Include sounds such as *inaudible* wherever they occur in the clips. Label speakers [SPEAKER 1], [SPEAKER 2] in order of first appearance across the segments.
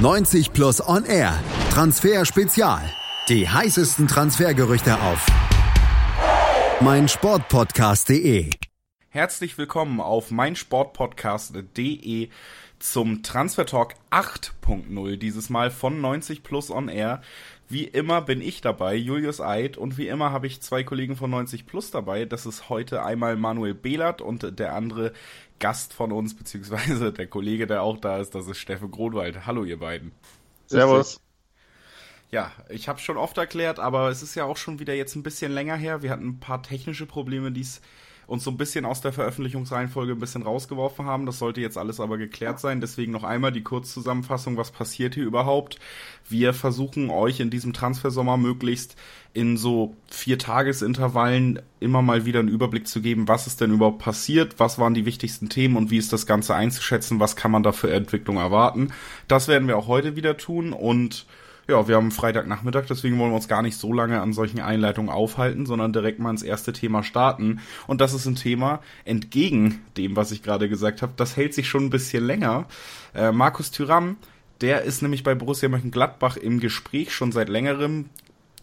[SPEAKER 1] 90 Plus On Air. Transfer Spezial. Die heißesten Transfergerüchte auf meinsportpodcast.de.
[SPEAKER 2] Herzlich willkommen auf meinsportpodcast.de zum Transfer Talk 8.0, dieses Mal von 90 Plus On Air. Wie immer bin ich dabei, Julius Eid, und wie immer habe ich zwei Kollegen von 90 Plus dabei. Das ist heute einmal Manuel Behlert und der andere Gast von uns, beziehungsweise der Kollege, der auch da ist, das ist Steffen Grodwald. Hallo, ihr beiden.
[SPEAKER 3] Servus.
[SPEAKER 2] Ja, ich habe schon oft erklärt, aber es ist ja auch schon wieder jetzt ein bisschen länger her. Wir hatten ein paar technische Probleme, die es uns so ein bisschen aus der Veröffentlichungsreihenfolge ein bisschen rausgeworfen haben. Das sollte jetzt alles aber geklärt sein. Deswegen noch einmal die Kurzzusammenfassung, was passiert hier überhaupt. Wir versuchen euch in diesem Transfersommer möglichst in so vier Tagesintervallen immer mal wieder einen Überblick zu geben, was ist denn überhaupt passiert, was waren die wichtigsten Themen und wie ist das Ganze einzuschätzen, was kann man da für Entwicklung erwarten. Das werden wir auch heute wieder tun und ja, wir haben Freitagnachmittag, deswegen wollen wir uns gar nicht so lange an solchen Einleitungen aufhalten, sondern direkt mal ins erste Thema starten. Und das ist ein Thema entgegen dem, was ich gerade gesagt habe. Das hält sich schon ein bisschen länger. Äh, Markus Thüram, der ist nämlich bei Borussia Mönchengladbach im Gespräch schon seit längerem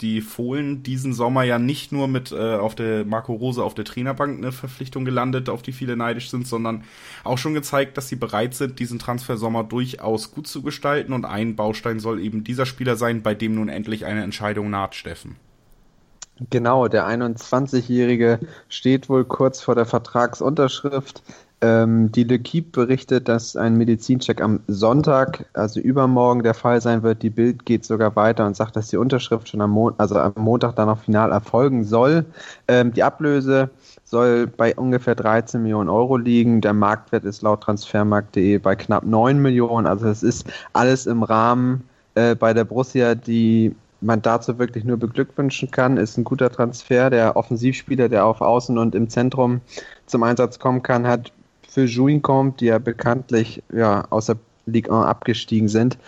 [SPEAKER 2] die Fohlen diesen Sommer ja nicht nur mit äh, auf der Marco Rose auf der Trainerbank eine Verpflichtung gelandet, auf die viele neidisch sind, sondern auch schon gezeigt, dass sie bereit sind, diesen Transfersommer durchaus gut zu gestalten und ein Baustein soll eben dieser Spieler sein, bei dem nun endlich eine Entscheidung naht, Steffen.
[SPEAKER 3] Genau, der 21-Jährige steht wohl kurz vor der Vertragsunterschrift. Ähm, die L'Equipe berichtet, dass ein Medizincheck am Sonntag, also übermorgen, der Fall sein wird. Die Bild geht sogar weiter und sagt, dass die Unterschrift schon am, Mon also am Montag dann noch final erfolgen soll. Ähm, die Ablöse soll bei ungefähr 13 Millionen Euro liegen. Der Marktwert ist laut transfermarkt.de bei knapp 9 Millionen. Also es ist alles im Rahmen äh, bei der Borussia, die man dazu wirklich nur beglückwünschen kann. Ist ein guter Transfer. Der Offensivspieler, der auf Außen und im Zentrum zum Einsatz kommen kann, hat für Jouincombe, die ja bekanntlich ja, aus der Ligue 1 abgestiegen sind,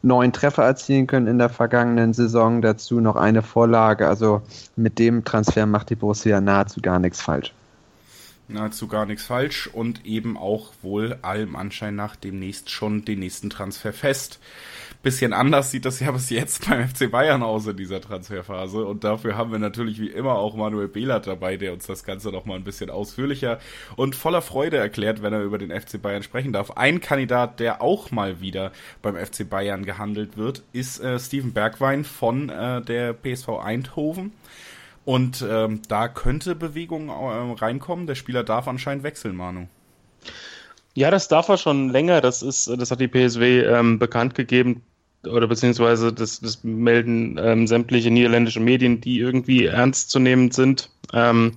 [SPEAKER 3] neun Treffer erzielen können in der vergangenen Saison. Dazu noch eine Vorlage. Also mit dem Transfer macht die Borussia nahezu gar nichts falsch.
[SPEAKER 2] Nahezu gar nichts falsch und eben auch wohl allem Anschein nach demnächst schon den nächsten Transfer fest. Bisschen anders sieht das ja bis jetzt *laughs* beim FC Bayern aus in dieser Transferphase. Und dafür haben wir natürlich wie immer auch Manuel Behlert dabei, der uns das Ganze noch mal ein bisschen ausführlicher und voller Freude erklärt, wenn er über den FC Bayern sprechen darf. Ein Kandidat, der auch mal wieder beim FC Bayern gehandelt wird, ist äh, Steven Bergwein von äh, der PSV Eindhoven. Und ähm, da könnte Bewegung äh, reinkommen. Der Spieler darf anscheinend wechseln, Manu.
[SPEAKER 4] Ja, das darf er schon länger. Das ist, das hat die PSW ähm, bekannt gegeben oder beziehungsweise das, das melden ähm, sämtliche niederländische Medien, die irgendwie ernst zu nehmen sind. Ähm,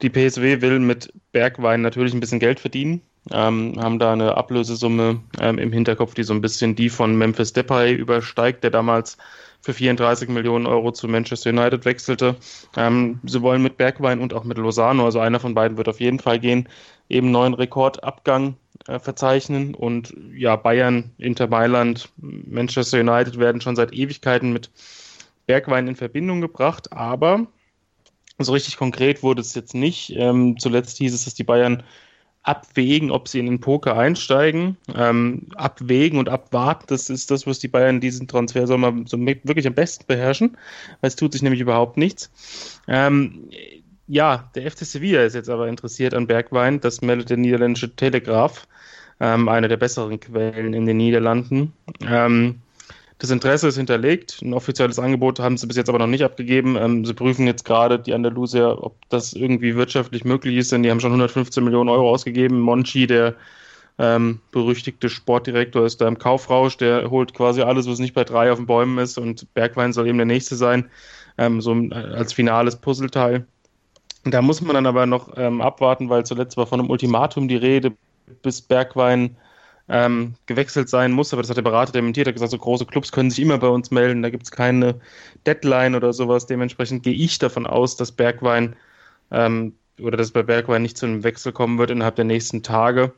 [SPEAKER 4] die PSW will mit Bergwein natürlich ein bisschen Geld verdienen, ähm, haben da eine Ablösesumme ähm, im Hinterkopf, die so ein bisschen die von Memphis Depay übersteigt, der damals für 34 Millionen Euro zu Manchester United wechselte. Ähm, sie wollen mit Bergwein und auch mit Lozano, also einer von beiden wird auf jeden Fall gehen, eben neuen Rekordabgang äh, verzeichnen. Und ja, Bayern, Inter Mailand, Manchester United werden schon seit Ewigkeiten mit Bergwein in Verbindung gebracht, aber so richtig konkret wurde es jetzt nicht. Ähm, zuletzt hieß es, dass die Bayern abwägen, ob sie in den Poker einsteigen. Ähm, abwägen und abwarten, das ist das, was die Bayern diesen Transfersommer so wirklich am besten beherrschen, weil es tut sich nämlich überhaupt nichts. Ähm, ja, der FC Sevilla ist jetzt aber interessiert an Bergwein, das meldet der niederländische Telegraph, ähm, eine der besseren Quellen in den Niederlanden. Ähm, das Interesse ist hinterlegt. Ein offizielles Angebot haben sie bis jetzt aber noch nicht abgegeben. Ähm, sie prüfen jetzt gerade die Andalusier, ob das irgendwie wirtschaftlich möglich ist, denn die haben schon 115 Millionen Euro ausgegeben. Monchi, der ähm, berüchtigte Sportdirektor, ist da im Kaufrausch. Der holt quasi alles, was nicht bei drei auf den Bäumen ist. Und Bergwein soll eben der nächste sein, ähm, so als finales Puzzleteil. Da muss man dann aber noch ähm, abwarten, weil zuletzt war von einem Ultimatum die Rede, bis Bergwein ähm, gewechselt sein muss, aber das hat der Berater dementiert. Er hat gesagt, so große Clubs können sich immer bei uns melden, da gibt es keine Deadline oder sowas. Dementsprechend gehe ich davon aus, dass Bergwein ähm, oder dass bei Bergwein nicht zu einem Wechsel kommen wird innerhalb der nächsten Tage,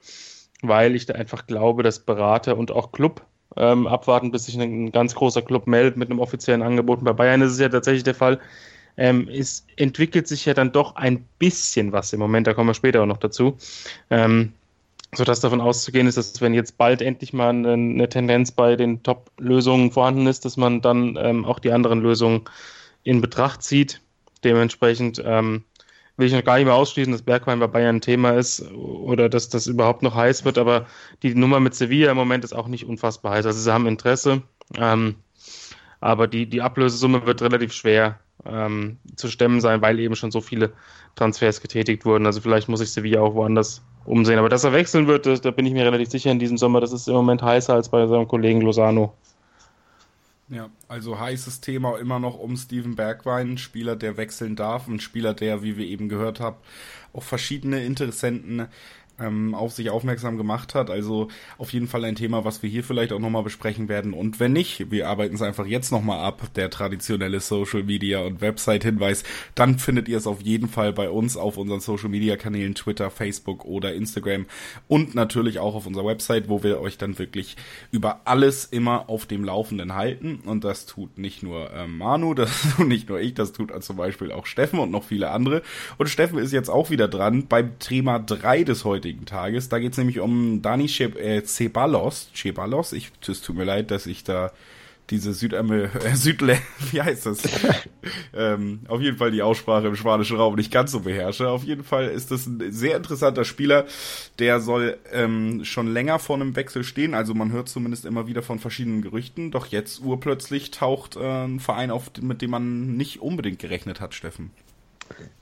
[SPEAKER 4] weil ich da einfach glaube, dass Berater und auch Club ähm, abwarten, bis sich ein, ein, ganz großer Club meldet mit einem offiziellen Angebot. Und bei Bayern ist es ja tatsächlich der Fall. Ähm, es entwickelt sich ja dann doch ein bisschen was im Moment, da kommen wir später auch noch dazu. Ähm, sodass davon auszugehen ist, dass wenn jetzt bald endlich mal eine, Tendenz bei den Top-Lösungen vorhanden ist, dass man dann ähm, auch die anderen Lösungen in Betracht zieht. Dementsprechend ähm, will ich noch gar nicht mehr ausschließen, dass Bergwein bei Bayern ein Thema ist oder dass das überhaupt noch heiß wird, aber die Nummer mit Sevilla im Moment ist auch nicht unfassbar heiß. Also sie haben Interesse, ähm, aber die, die Ablösesumme wird relativ schwer ähm, zu stemmen sein, weil eben schon so viele Transfers getätigt wurden. Also vielleicht muss ich Sevilla auch woanders umsehen. Aber dass er wechseln wird, das, da bin ich mir relativ sicher in diesem Sommer. Das ist im Moment heißer als bei seinem Kollegen Lozano.
[SPEAKER 2] Ja, also heißes Thema immer noch um Steven Bergwein, Spieler, der wechseln darf, ein Spieler, der, wie wir eben gehört haben, auch verschiedene Interessenten ähm, auf sich aufmerksam gemacht hat. Also auf jeden Fall ein Thema, was wir hier vielleicht auch nochmal besprechen werden. Und wenn nicht, wir arbeiten es einfach jetzt nochmal ab, der traditionelle Social Media und Website-Hinweis, dann findet ihr es auf jeden Fall bei uns auf unseren Social Media Kanälen Twitter, Facebook oder Instagram und natürlich auch auf unserer Website, wo wir euch dann wirklich über alles immer auf dem Laufenden halten. Und das tut nicht nur äh, Manu, *laughs* das tut nicht nur ich, das tut zum Beispiel auch Steffen und noch viele andere. Und Steffen ist jetzt auch wieder dran beim Thema 3 des heutigen heutigen Tages. Da geht es nämlich um Dani äh, Ceballos. Ceballos, ich, es tut mir leid, dass ich da diese Südamer äh, Südlä *laughs* wie heißt das? *laughs* ähm, auf jeden Fall die Aussprache im spanischen Raum nicht ganz so beherrsche. Auf jeden Fall ist das ein sehr interessanter Spieler. Der soll ähm, schon länger vor einem Wechsel stehen. Also man hört zumindest immer wieder von verschiedenen Gerüchten. Doch jetzt urplötzlich taucht äh, ein Verein auf, mit dem man nicht unbedingt gerechnet hat, Steffen.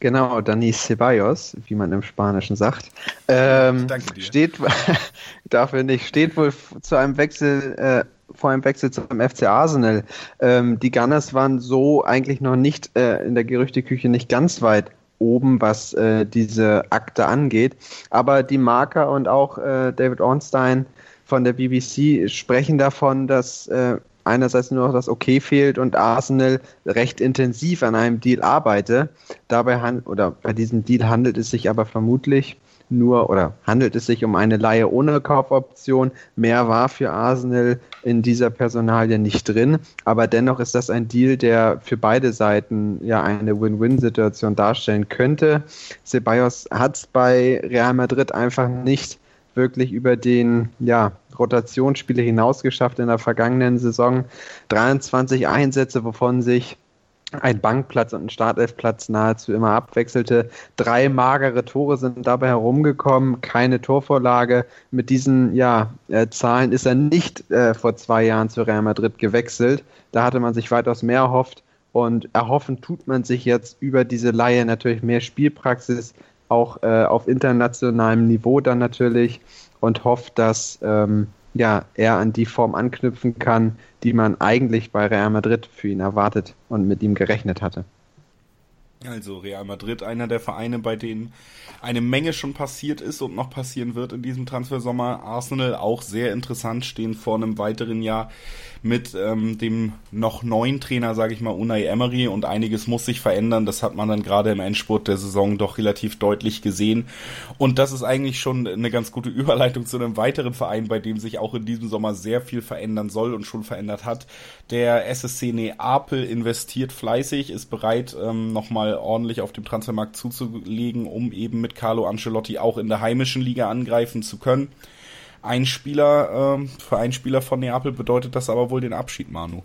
[SPEAKER 3] Genau, Dani Ceballos, wie man im Spanischen sagt, ähm, steht *laughs* dafür nicht, steht wohl zu einem Wechsel, äh, vor einem Wechsel zum FC Arsenal. Ähm, die Gunners waren so eigentlich noch nicht äh, in der Gerüchteküche nicht ganz weit oben, was äh, diese Akte angeht. Aber die Marker und auch äh, David Ornstein von der BBC sprechen davon, dass äh, einerseits nur noch das Okay fehlt und Arsenal recht intensiv an einem Deal arbeite. Dabei oder bei diesem Deal handelt es sich aber vermutlich nur oder handelt es sich um eine Leihe ohne Kaufoption. Mehr war für Arsenal in dieser Personalie nicht drin, aber dennoch ist das ein Deal, der für beide Seiten ja eine Win-Win-Situation darstellen könnte. Ceballos hat es bei Real Madrid einfach nicht wirklich über den ja, Rotationsspiele hinaus geschafft in der vergangenen Saison. 23 Einsätze, wovon sich ein Bankplatz und ein Startelfplatz nahezu immer abwechselte. Drei magere Tore sind dabei herumgekommen, keine Torvorlage. Mit diesen ja, äh, Zahlen ist er nicht äh, vor zwei Jahren zu Real Madrid gewechselt. Da hatte man sich weitaus mehr erhofft. Und erhoffen tut man sich jetzt über diese Laie natürlich mehr Spielpraxis, auch äh, auf internationalem Niveau dann natürlich und hofft, dass ähm, ja, er an die Form anknüpfen kann, die man eigentlich bei Real Madrid für ihn erwartet und mit ihm gerechnet hatte.
[SPEAKER 2] Also Real Madrid, einer der Vereine, bei denen eine Menge schon passiert ist und noch passieren wird in diesem Transfersommer. Arsenal auch sehr interessant, stehen vor einem weiteren Jahr mit ähm, dem noch neuen Trainer, sage ich mal, Unai Emery und einiges muss sich verändern. Das hat man dann gerade im Endspurt der Saison doch relativ deutlich gesehen. Und das ist eigentlich schon eine ganz gute *laughs* Überleitung zu einem weiteren Verein, bei dem sich auch in diesem Sommer sehr viel verändern soll und schon verändert hat. Der SSC Neapel investiert fleißig, ist bereit, ähm, nochmal ordentlich auf dem Transfermarkt zuzulegen, um eben mit Carlo Ancelotti auch in der heimischen Liga angreifen zu können. Ein Spieler, äh, für einen Spieler von Neapel bedeutet das aber wohl den Abschied, Manu.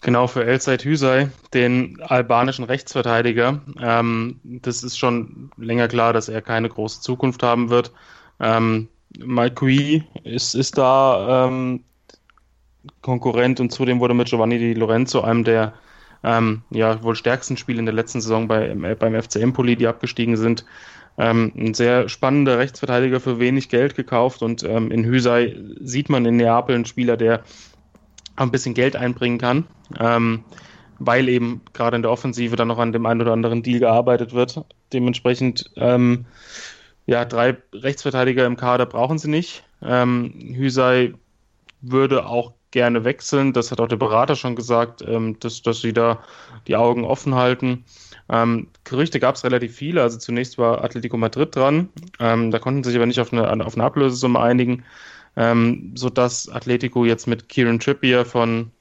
[SPEAKER 4] Genau, für El Said Hüsey, den albanischen Rechtsverteidiger. Ähm, das ist schon länger klar, dass er keine große Zukunft haben wird. Ähm, Malcui ist, ist da ähm, Konkurrent und zudem wurde mit Giovanni Di Lorenzo, einem der ähm, ja, wohl stärksten Spiele in der letzten Saison bei, beim FC Empoli, die abgestiegen sind, ähm, ein sehr spannender Rechtsverteidiger für wenig Geld gekauft und ähm, in Hüsei sieht man in Neapel einen Spieler, der ein bisschen Geld einbringen kann, ähm, weil eben gerade in der Offensive dann noch an dem einen oder anderen Deal gearbeitet wird. Dementsprechend, ähm, ja, drei Rechtsverteidiger im Kader brauchen sie nicht. Ähm, Hüsei würde auch gerne wechseln. Das hat auch der Berater schon gesagt, ähm, dass, dass sie da die Augen offen halten. Ähm, Gerüchte gab es relativ viele. Also zunächst war Atletico Madrid dran. Ähm, da konnten sich aber nicht auf eine, auf eine Ablösesumme einigen, ähm, sodass Atletico jetzt mit Kieran Trippier von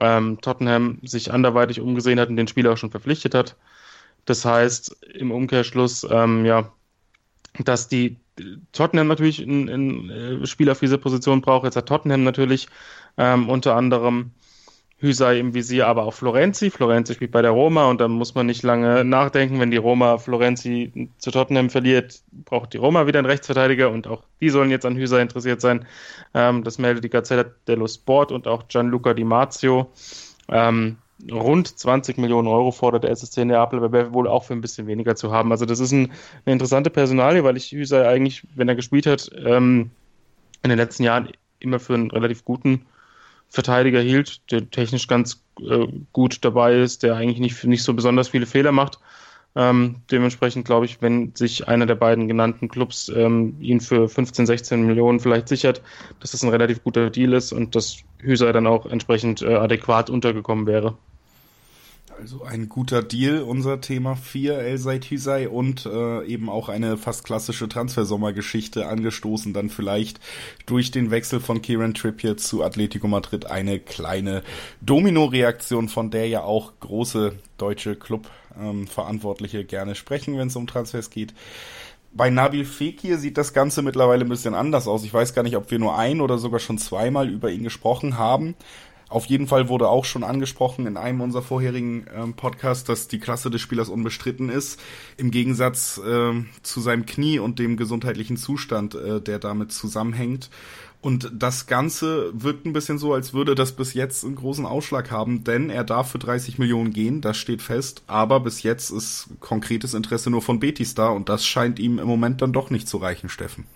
[SPEAKER 4] ähm, Tottenham sich anderweitig umgesehen hat und den Spieler auch schon verpflichtet hat. Das heißt im Umkehrschluss, ähm, ja, dass die Tottenham natürlich einen, Spieler auf dieser Position braucht. Jetzt hat Tottenham natürlich ähm, unter anderem Hysai im Visier, aber auch Florenzi. Florenzi spielt bei der Roma und da muss man nicht lange nachdenken. Wenn die Roma Florenzi zu Tottenham verliert, braucht die Roma wieder einen Rechtsverteidiger und auch die sollen jetzt an Hysai interessiert sein. Ähm, das meldet die Gazzetta dello Sport und auch Gianluca Di Marzio. Ähm, rund 20 Millionen Euro fordert der SSC Neapel, aber wäre wohl auch für ein bisschen weniger zu haben. Also das ist ein, eine interessante Personalie, weil ich Hysai eigentlich, wenn er gespielt hat, ähm, in den letzten Jahren immer für einen relativ guten Verteidiger hielt, der technisch ganz äh, gut dabei ist, der eigentlich nicht, nicht so besonders viele Fehler macht. Ähm, dementsprechend glaube ich, wenn sich einer der beiden genannten Clubs ähm, ihn für 15, 16 Millionen vielleicht sichert, dass das ein relativ guter Deal ist und dass Hüser dann auch entsprechend äh, adäquat untergekommen wäre.
[SPEAKER 2] Also ein guter Deal, unser Thema 4, El Hüsei und äh, eben auch eine fast klassische Transfersommergeschichte angestoßen, dann vielleicht durch den Wechsel von Kieran Trippier zu Atletico Madrid eine kleine Domino-Reaktion, von der ja auch große deutsche Club-Verantwortliche ähm, gerne sprechen, wenn es um Transfers geht. Bei Nabil Fekir sieht das Ganze mittlerweile ein bisschen anders aus. Ich weiß gar nicht, ob wir nur ein oder sogar schon zweimal über ihn gesprochen haben. Auf jeden Fall wurde auch schon angesprochen in einem unserer vorherigen ähm, Podcasts, dass die Klasse des Spielers unbestritten ist, im Gegensatz äh, zu seinem Knie und dem gesundheitlichen Zustand, äh, der damit zusammenhängt. Und das Ganze wirkt ein bisschen so, als würde das bis jetzt einen großen Ausschlag haben, denn er darf für 30 Millionen gehen, das steht fest, aber bis jetzt ist konkretes Interesse nur von Betis da und das scheint ihm im Moment dann doch nicht zu reichen, Steffen.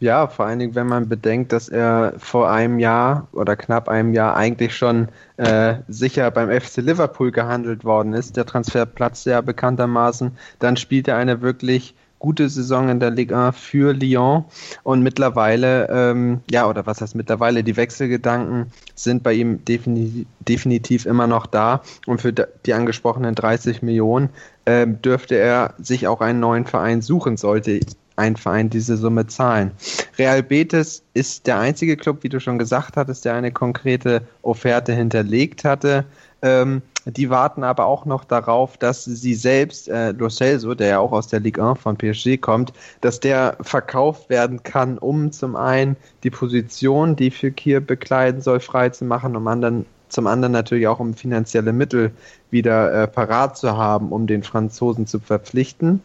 [SPEAKER 3] Ja, vor allen Dingen, wenn man bedenkt, dass er vor einem Jahr oder knapp einem Jahr eigentlich schon äh, sicher beim FC Liverpool gehandelt worden ist. Der Transfer platzt ja bekanntermaßen. Dann spielt er eine wirklich gute Saison in der Liga für Lyon und mittlerweile, ähm, ja, oder was heißt mittlerweile, die Wechselgedanken sind bei ihm defini definitiv immer noch da und für die angesprochenen 30 Millionen äh, dürfte er sich auch einen neuen Verein suchen, sollte ein Verein diese Summe zahlen. Real Betis ist der einzige Club, wie du schon gesagt hattest, der eine konkrete Offerte hinterlegt hatte. Ähm, die warten aber auch noch darauf, dass sie selbst, äh, Lo Celso, der ja auch aus der Ligue 1 von PSG kommt, dass der verkauft werden kann, um zum einen die Position, die für Kier bekleiden soll, frei zu machen, um anderen, zum anderen natürlich auch um finanzielle Mittel wieder äh, parat zu haben, um den Franzosen zu verpflichten.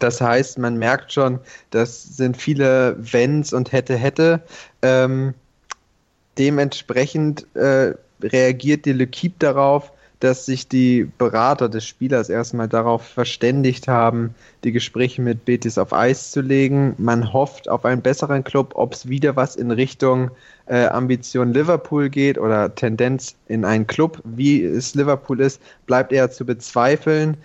[SPEAKER 3] Das heißt, man merkt schon, das sind viele Wenns und hätte, hätte. Ähm, dementsprechend äh, reagiert die L'Equipe darauf, dass sich die Berater des Spielers erstmal darauf verständigt haben, die Gespräche mit Betis auf Eis zu legen. Man hofft auf einen besseren Club, ob es wieder was in Richtung äh, Ambition Liverpool geht oder Tendenz in einen Club, wie es Liverpool ist, bleibt eher zu bezweifeln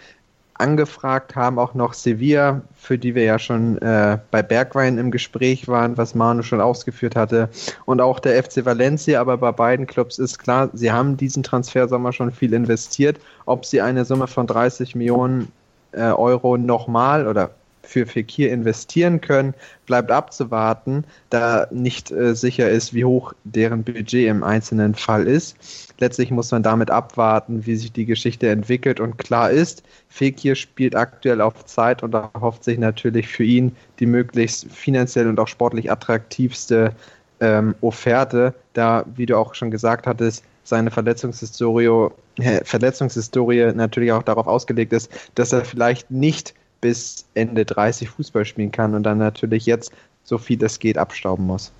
[SPEAKER 3] angefragt haben auch noch Sevilla, für die wir ja schon äh, bei Bergwein im Gespräch waren, was Manu schon ausgeführt hatte. Und auch der FC Valencia, aber bei beiden Clubs ist klar, sie haben diesen Transfersommer schon viel investiert. Ob sie eine Summe von 30 Millionen äh, Euro nochmal oder für Fekir investieren können, bleibt abzuwarten, da nicht äh, sicher ist, wie hoch deren Budget im einzelnen Fall ist. Letztlich muss man damit abwarten, wie sich die Geschichte entwickelt und klar ist, Fekir spielt aktuell auf Zeit und erhofft sich natürlich für ihn die möglichst finanziell und auch sportlich attraktivste ähm, Offerte, da, wie du auch schon gesagt hattest, seine Verletzungshistorie, Verletzungshistorie natürlich auch darauf ausgelegt ist, dass er vielleicht nicht bis Ende 30 Fußball spielen kann und dann natürlich jetzt so viel es geht abstauben muss.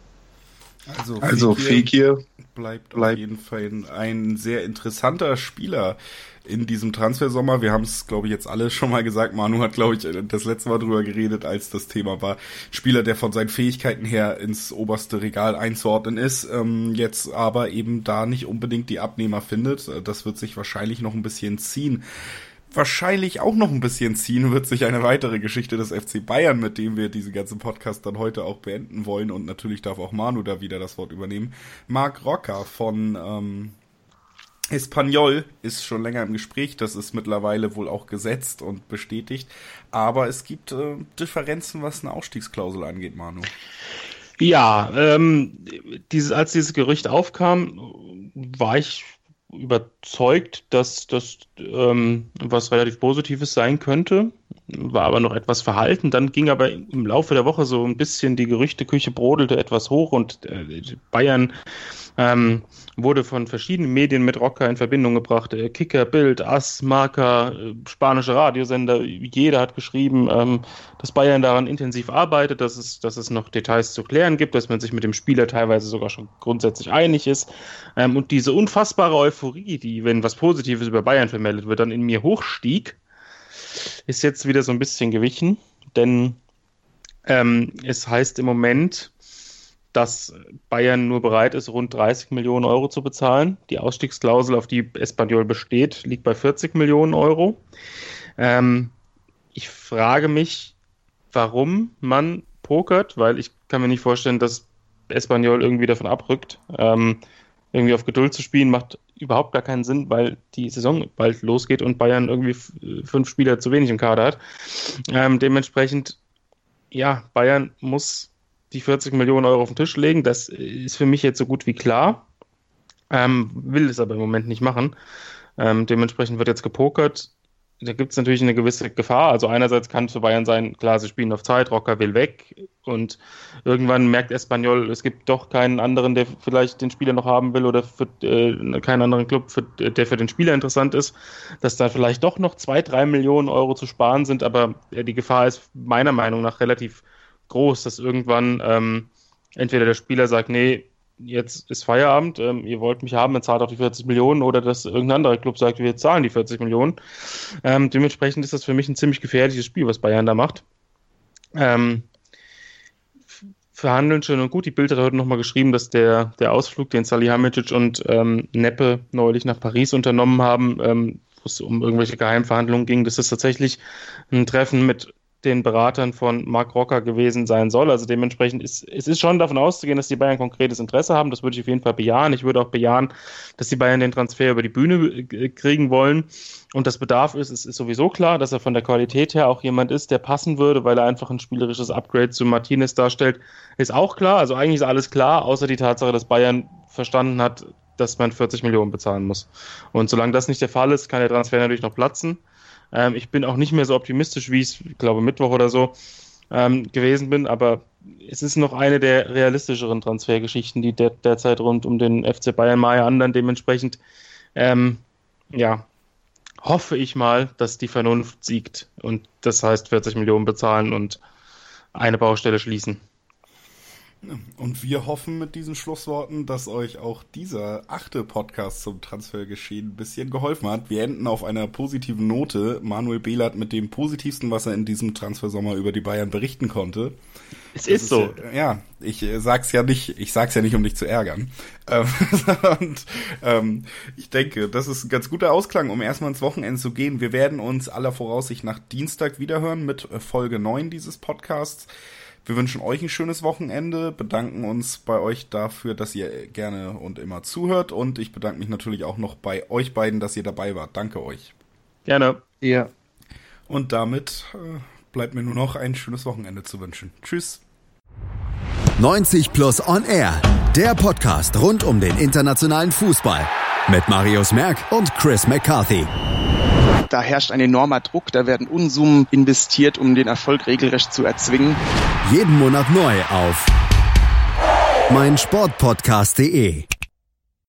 [SPEAKER 2] Also, also Fekir bleibt, bleibt auf jeden Fall ein sehr interessanter Spieler in diesem Transfersommer. Wir haben es, glaube ich, jetzt alle schon mal gesagt. Manu hat, glaube ich, das letzte Mal drüber geredet, als das Thema war. Spieler, der von seinen Fähigkeiten her ins oberste Regal einzuordnen ist, ähm, jetzt aber eben da nicht unbedingt die Abnehmer findet. Das wird sich wahrscheinlich noch ein bisschen ziehen wahrscheinlich auch noch ein bisschen ziehen wird sich eine weitere Geschichte des FC Bayern, mit dem wir diesen ganzen Podcast dann heute auch beenden wollen. Und natürlich darf auch Manu da wieder das Wort übernehmen. Marc Rocker von ähm, Espanyol ist schon länger im Gespräch. Das ist mittlerweile wohl auch gesetzt und bestätigt. Aber es gibt äh, Differenzen, was eine Ausstiegsklausel angeht, Manu.
[SPEAKER 4] Ja, ähm, dieses, als dieses Gerücht aufkam, war ich überzeugt, dass das ähm, was relativ Positives sein könnte, war aber noch etwas verhalten. Dann ging aber im Laufe der Woche so ein bisschen die Gerüchteküche brodelte etwas hoch und äh, Bayern ähm, wurde von verschiedenen Medien mit Rocker in Verbindung gebracht. Äh, Kicker, Bild, Ass, Marker, äh, spanische Radiosender, jeder hat geschrieben, ähm, dass Bayern daran intensiv arbeitet, dass es, dass es noch Details zu klären gibt, dass man sich mit dem Spieler teilweise sogar schon grundsätzlich einig ist. Ähm, und diese unfassbare Euphorie, die, wenn was Positives über Bayern vermeldet wird, dann in mir hochstieg, ist jetzt wieder so ein bisschen gewichen, denn ähm, es heißt im Moment, dass Bayern nur bereit ist, rund 30 Millionen Euro zu bezahlen. Die Ausstiegsklausel, auf die Espanyol besteht, liegt bei 40 Millionen Euro. Ähm, ich frage mich, warum man pokert, weil ich kann mir nicht vorstellen, dass Espanyol irgendwie davon abrückt. Ähm, irgendwie auf Geduld zu spielen, macht überhaupt gar keinen Sinn, weil die Saison bald losgeht und Bayern irgendwie fünf Spieler zu wenig im Kader hat. Ähm, dementsprechend, ja, Bayern muss die 40 Millionen Euro auf den Tisch legen. Das ist für mich jetzt so gut wie klar. Ähm, will es aber im Moment nicht machen. Ähm, dementsprechend wird jetzt gepokert. Da gibt es natürlich eine gewisse Gefahr. Also einerseits kann es für Bayern sein, klar, sie spielen auf Zeit, Rocker will weg und irgendwann merkt Espanyol, es gibt doch keinen anderen, der vielleicht den Spieler noch haben will oder für, äh, keinen anderen Club, für, der für den Spieler interessant ist, dass da vielleicht doch noch zwei, drei Millionen Euro zu sparen sind, aber die Gefahr ist meiner Meinung nach relativ groß, dass irgendwann ähm, entweder der Spieler sagt, nee, jetzt ist Feierabend, ähm, ihr wollt mich haben, dann zahlt auch die 40 Millionen, oder dass irgendein anderer Club sagt, wir zahlen die 40 Millionen. Ähm, dementsprechend ist das für mich ein ziemlich gefährliches Spiel, was Bayern da macht. Ähm, verhandeln schön und gut. Die Bild hat heute nochmal geschrieben, dass der, der Ausflug, den Salihamidzic und ähm, Neppe neulich nach Paris unternommen haben, ähm, wo es um irgendwelche Geheimverhandlungen ging, dass es tatsächlich ein Treffen mit den Beratern von Mark Rocker gewesen sein soll. Also dementsprechend ist es ist schon davon auszugehen, dass die Bayern konkretes Interesse haben. Das würde ich auf jeden Fall bejahen. Ich würde auch bejahen, dass die Bayern den Transfer über die Bühne kriegen wollen. Und das Bedarf ist, es ist sowieso klar, dass er von der Qualität her auch jemand ist, der passen würde, weil er einfach ein spielerisches Upgrade zu Martinez darstellt, ist auch klar. Also eigentlich ist alles klar, außer die Tatsache, dass Bayern verstanden hat, dass man 40 Millionen bezahlen muss. Und solange das nicht der Fall ist, kann der Transfer natürlich noch platzen. Ähm, ich bin auch nicht mehr so optimistisch, wie ich es, glaube Mittwoch oder so ähm, gewesen bin, aber es ist noch eine der realistischeren Transfergeschichten, die der, derzeit rund um den FC Bayern Maya anderen. Dementsprechend, ähm, ja, hoffe ich mal, dass die Vernunft siegt und das heißt 40 Millionen bezahlen und eine Baustelle schließen.
[SPEAKER 2] Und wir hoffen mit diesen Schlussworten, dass euch auch dieser achte Podcast zum Transfergeschehen ein bisschen geholfen hat. Wir enden auf einer positiven Note. Manuel Behlert mit dem positivsten, was er in diesem Transfersommer über die Bayern berichten konnte.
[SPEAKER 4] Es ist, ist so.
[SPEAKER 2] Ja, ich äh, sag's ja nicht, ich sag's ja nicht, um dich zu ärgern. Ähm, *laughs* und ähm, ich denke, das ist ein ganz guter Ausklang, um erstmal ins Wochenende zu gehen. Wir werden uns aller Voraussicht nach Dienstag wiederhören mit äh, Folge 9 dieses Podcasts. Wir wünschen euch ein schönes Wochenende, bedanken uns bei euch dafür, dass ihr gerne und immer zuhört und ich bedanke mich natürlich auch noch bei euch beiden, dass ihr dabei wart. Danke euch.
[SPEAKER 4] Gerne.
[SPEAKER 2] Ja. Und damit äh, bleibt mir nur noch ein schönes Wochenende zu wünschen. Tschüss.
[SPEAKER 1] 90 Plus On Air, der Podcast rund um den internationalen Fußball mit Marius Merck und Chris McCarthy.
[SPEAKER 5] Da herrscht ein enormer Druck, da werden Unsummen investiert, um den Erfolg regelrecht zu erzwingen.
[SPEAKER 1] Jeden Monat neu auf meinsportpodcast.de